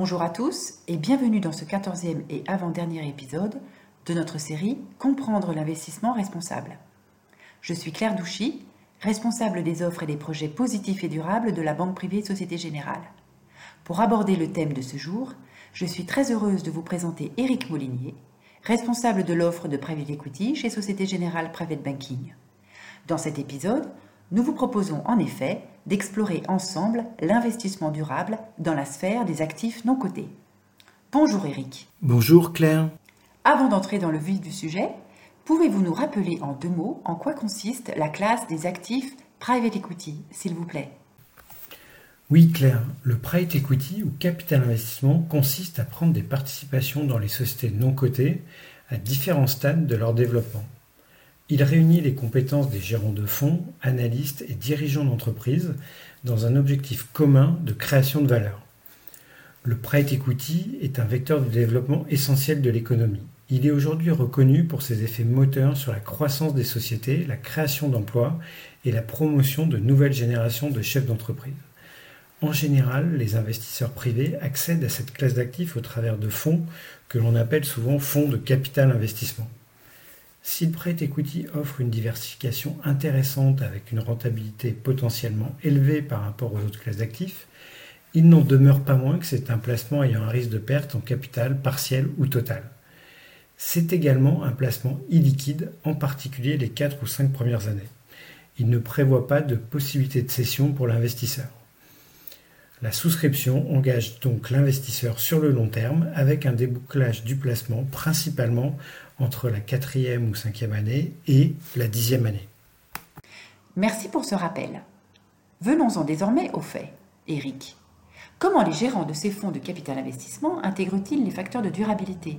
Bonjour à tous et bienvenue dans ce quatorzième et avant-dernier épisode de notre série Comprendre l'investissement responsable. Je suis Claire Douchy, responsable des offres et des projets positifs et durables de la Banque privée Société Générale. Pour aborder le thème de ce jour, je suis très heureuse de vous présenter Éric Molinier, responsable de l'offre de Private Equity chez Société Générale Private Banking. Dans cet épisode, nous vous proposons en effet d'explorer ensemble l'investissement durable dans la sphère des actifs non cotés. Bonjour Eric. Bonjour Claire. Avant d'entrer dans le vif du sujet, pouvez-vous nous rappeler en deux mots en quoi consiste la classe des actifs private equity, s'il vous plaît? Oui Claire, le private equity ou capital investissement consiste à prendre des participations dans les sociétés non cotées à différents stades de leur développement. Il réunit les compétences des gérants de fonds, analystes et dirigeants d'entreprise dans un objectif commun de création de valeur. Le private equity est un vecteur de développement essentiel de l'économie. Il est aujourd'hui reconnu pour ses effets moteurs sur la croissance des sociétés, la création d'emplois et la promotion de nouvelles générations de chefs d'entreprise. En général, les investisseurs privés accèdent à cette classe d'actifs au travers de fonds que l'on appelle souvent fonds de capital investissement. Si le prêt equity offre une diversification intéressante avec une rentabilité potentiellement élevée par rapport aux autres classes d'actifs, il n'en demeure pas moins que c'est un placement ayant un risque de perte en capital partiel ou total. C'est également un placement illiquide, en particulier les 4 ou 5 premières années. Il ne prévoit pas de possibilité de cession pour l'investisseur. La souscription engage donc l'investisseur sur le long terme avec un débouclage du placement principalement entre la quatrième ou cinquième année et la dixième année. Merci pour ce rappel. Venons-en désormais aux faits. Eric, comment les gérants de ces fonds de capital investissement intègrent-ils les facteurs de durabilité?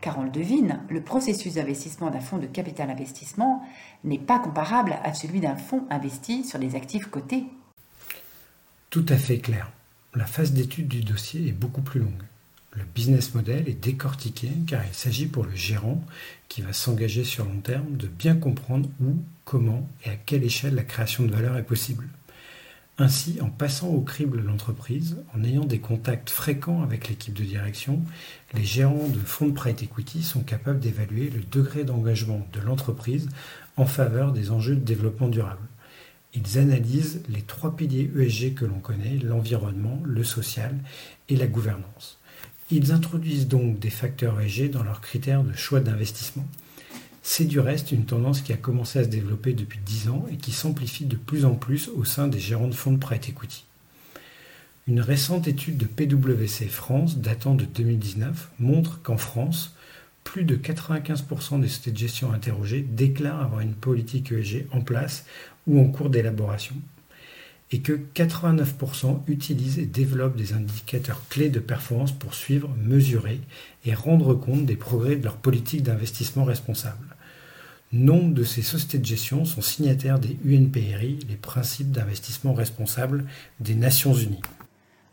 Car on le devine, le processus d'investissement d'un fonds de capital investissement n'est pas comparable à celui d'un fonds investi sur des actifs cotés. Tout à fait clair. La phase d'étude du dossier est beaucoup plus longue. Le business model est décortiqué car il s'agit pour le gérant qui va s'engager sur long terme de bien comprendre où, comment et à quelle échelle la création de valeur est possible. Ainsi, en passant au crible l'entreprise, en ayant des contacts fréquents avec l'équipe de direction, les gérants de fonds de private equity sont capables d'évaluer le degré d'engagement de l'entreprise en faveur des enjeux de développement durable. Ils analysent les trois piliers ESG que l'on connaît, l'environnement, le social et la gouvernance. Ils introduisent donc des facteurs ESG dans leurs critères de choix d'investissement. C'est du reste une tendance qui a commencé à se développer depuis 10 ans et qui s'amplifie de plus en plus au sein des gérants de fonds de private equity. Une récente étude de PwC France datant de 2019 montre qu'en France, plus de 95% des sociétés de gestion interrogées déclarent avoir une politique ESG en place ou en cours d'élaboration et que 89% utilisent et développent des indicateurs clés de performance pour suivre, mesurer et rendre compte des progrès de leur politique d'investissement responsable. Nombre de ces sociétés de gestion sont signataires des UNPRI, les principes d'investissement responsable des Nations Unies.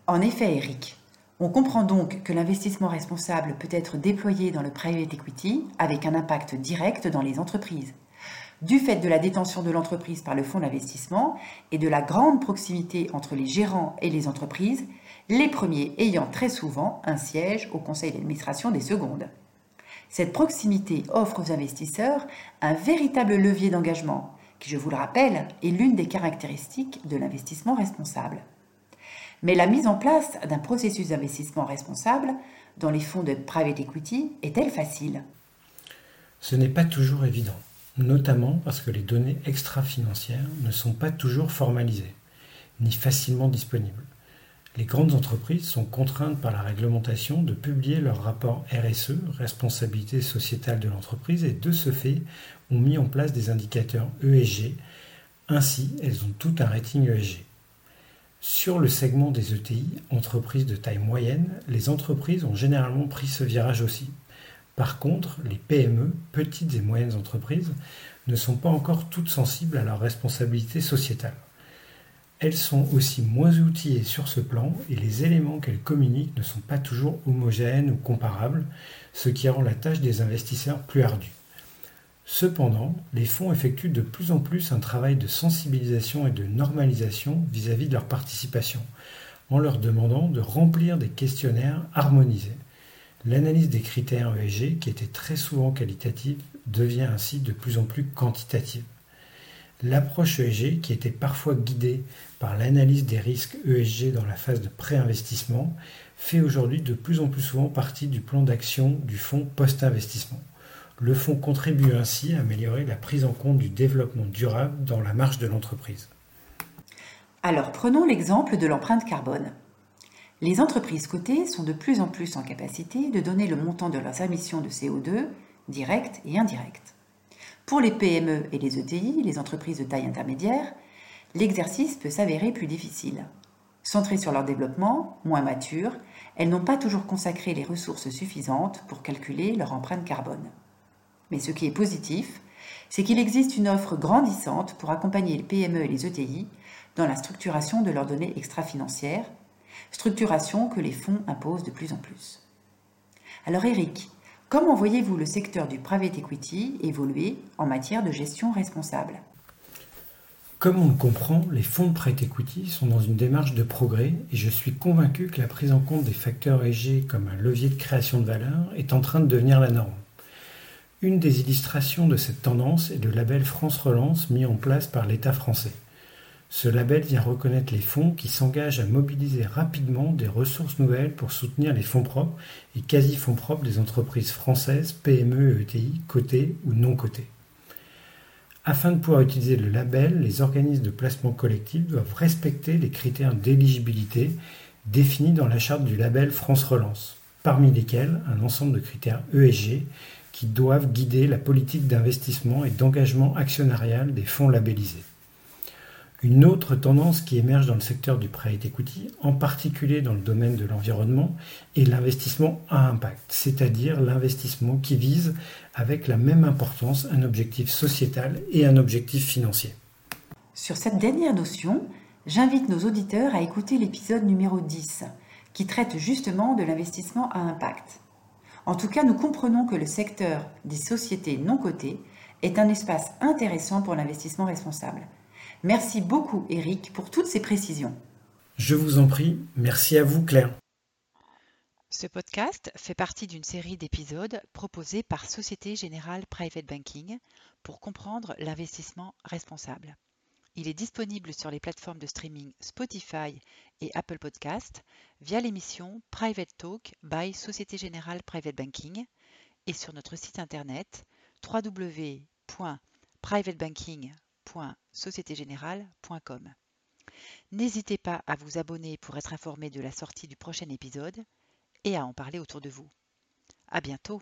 En effet, Eric, on comprend donc que l'investissement responsable peut être déployé dans le private equity avec un impact direct dans les entreprises du fait de la détention de l'entreprise par le fonds d'investissement et de la grande proximité entre les gérants et les entreprises, les premiers ayant très souvent un siège au conseil d'administration des secondes. Cette proximité offre aux investisseurs un véritable levier d'engagement, qui, je vous le rappelle, est l'une des caractéristiques de l'investissement responsable. Mais la mise en place d'un processus d'investissement responsable dans les fonds de private equity est-elle facile? Ce n'est pas toujours évident notamment parce que les données extra-financières ne sont pas toujours formalisées, ni facilement disponibles. Les grandes entreprises sont contraintes par la réglementation de publier leur rapport RSE, responsabilité sociétale de l'entreprise, et de ce fait ont mis en place des indicateurs ESG. Ainsi, elles ont tout un rating ESG. Sur le segment des ETI, entreprises de taille moyenne, les entreprises ont généralement pris ce virage aussi, par contre, les PME, petites et moyennes entreprises, ne sont pas encore toutes sensibles à leur responsabilité sociétale. Elles sont aussi moins outillées sur ce plan et les éléments qu'elles communiquent ne sont pas toujours homogènes ou comparables, ce qui rend la tâche des investisseurs plus ardue. Cependant, les fonds effectuent de plus en plus un travail de sensibilisation et de normalisation vis-à-vis de leur participation, en leur demandant de remplir des questionnaires harmonisés. L'analyse des critères ESG, qui était très souvent qualitative, devient ainsi de plus en plus quantitative. L'approche ESG, qui était parfois guidée par l'analyse des risques ESG dans la phase de pré-investissement, fait aujourd'hui de plus en plus souvent partie du plan d'action du fonds post-investissement. Le fonds contribue ainsi à améliorer la prise en compte du développement durable dans la marge de l'entreprise. Alors prenons l'exemple de l'empreinte carbone. Les entreprises cotées sont de plus en plus en capacité de donner le montant de leurs émissions de CO2, directes et indirectes. Pour les PME et les ETI, les entreprises de taille intermédiaire, l'exercice peut s'avérer plus difficile. Centrées sur leur développement, moins matures, elles n'ont pas toujours consacré les ressources suffisantes pour calculer leur empreinte carbone. Mais ce qui est positif, c'est qu'il existe une offre grandissante pour accompagner les PME et les ETI dans la structuration de leurs données extra-financières, structuration que les fonds imposent de plus en plus. Alors Eric, comment voyez-vous le secteur du private equity évoluer en matière de gestion responsable? Comme on le comprend, les fonds de private equity sont dans une démarche de progrès et je suis convaincu que la prise en compte des facteurs ESG comme un levier de création de valeur est en train de devenir la norme. Une des illustrations de cette tendance est le label France Relance mis en place par l'État français. Ce label vient reconnaître les fonds qui s'engagent à mobiliser rapidement des ressources nouvelles pour soutenir les fonds propres et quasi-fonds propres des entreprises françaises, PME et ETI, cotées ou non cotées. Afin de pouvoir utiliser le label, les organismes de placement collectif doivent respecter les critères d'éligibilité définis dans la charte du label France Relance, parmi lesquels un ensemble de critères ESG qui doivent guider la politique d'investissement et d'engagement actionnarial des fonds labellisés. Une autre tendance qui émerge dans le secteur du private equity, en particulier dans le domaine de l'environnement, est l'investissement à impact, c'est-à-dire l'investissement qui vise avec la même importance un objectif sociétal et un objectif financier. Sur cette dernière notion, j'invite nos auditeurs à écouter l'épisode numéro 10, qui traite justement de l'investissement à impact. En tout cas, nous comprenons que le secteur des sociétés non cotées est un espace intéressant pour l'investissement responsable. Merci beaucoup Eric pour toutes ces précisions. Je vous en prie, merci à vous Claire. Ce podcast fait partie d'une série d'épisodes proposés par Société Générale Private Banking pour comprendre l'investissement responsable. Il est disponible sur les plateformes de streaming Spotify et Apple Podcast via l'émission Private Talk by Société Générale Private Banking et sur notre site internet N'hésitez pas à vous abonner pour être informé de la sortie du prochain épisode et à en parler autour de vous. À bientôt!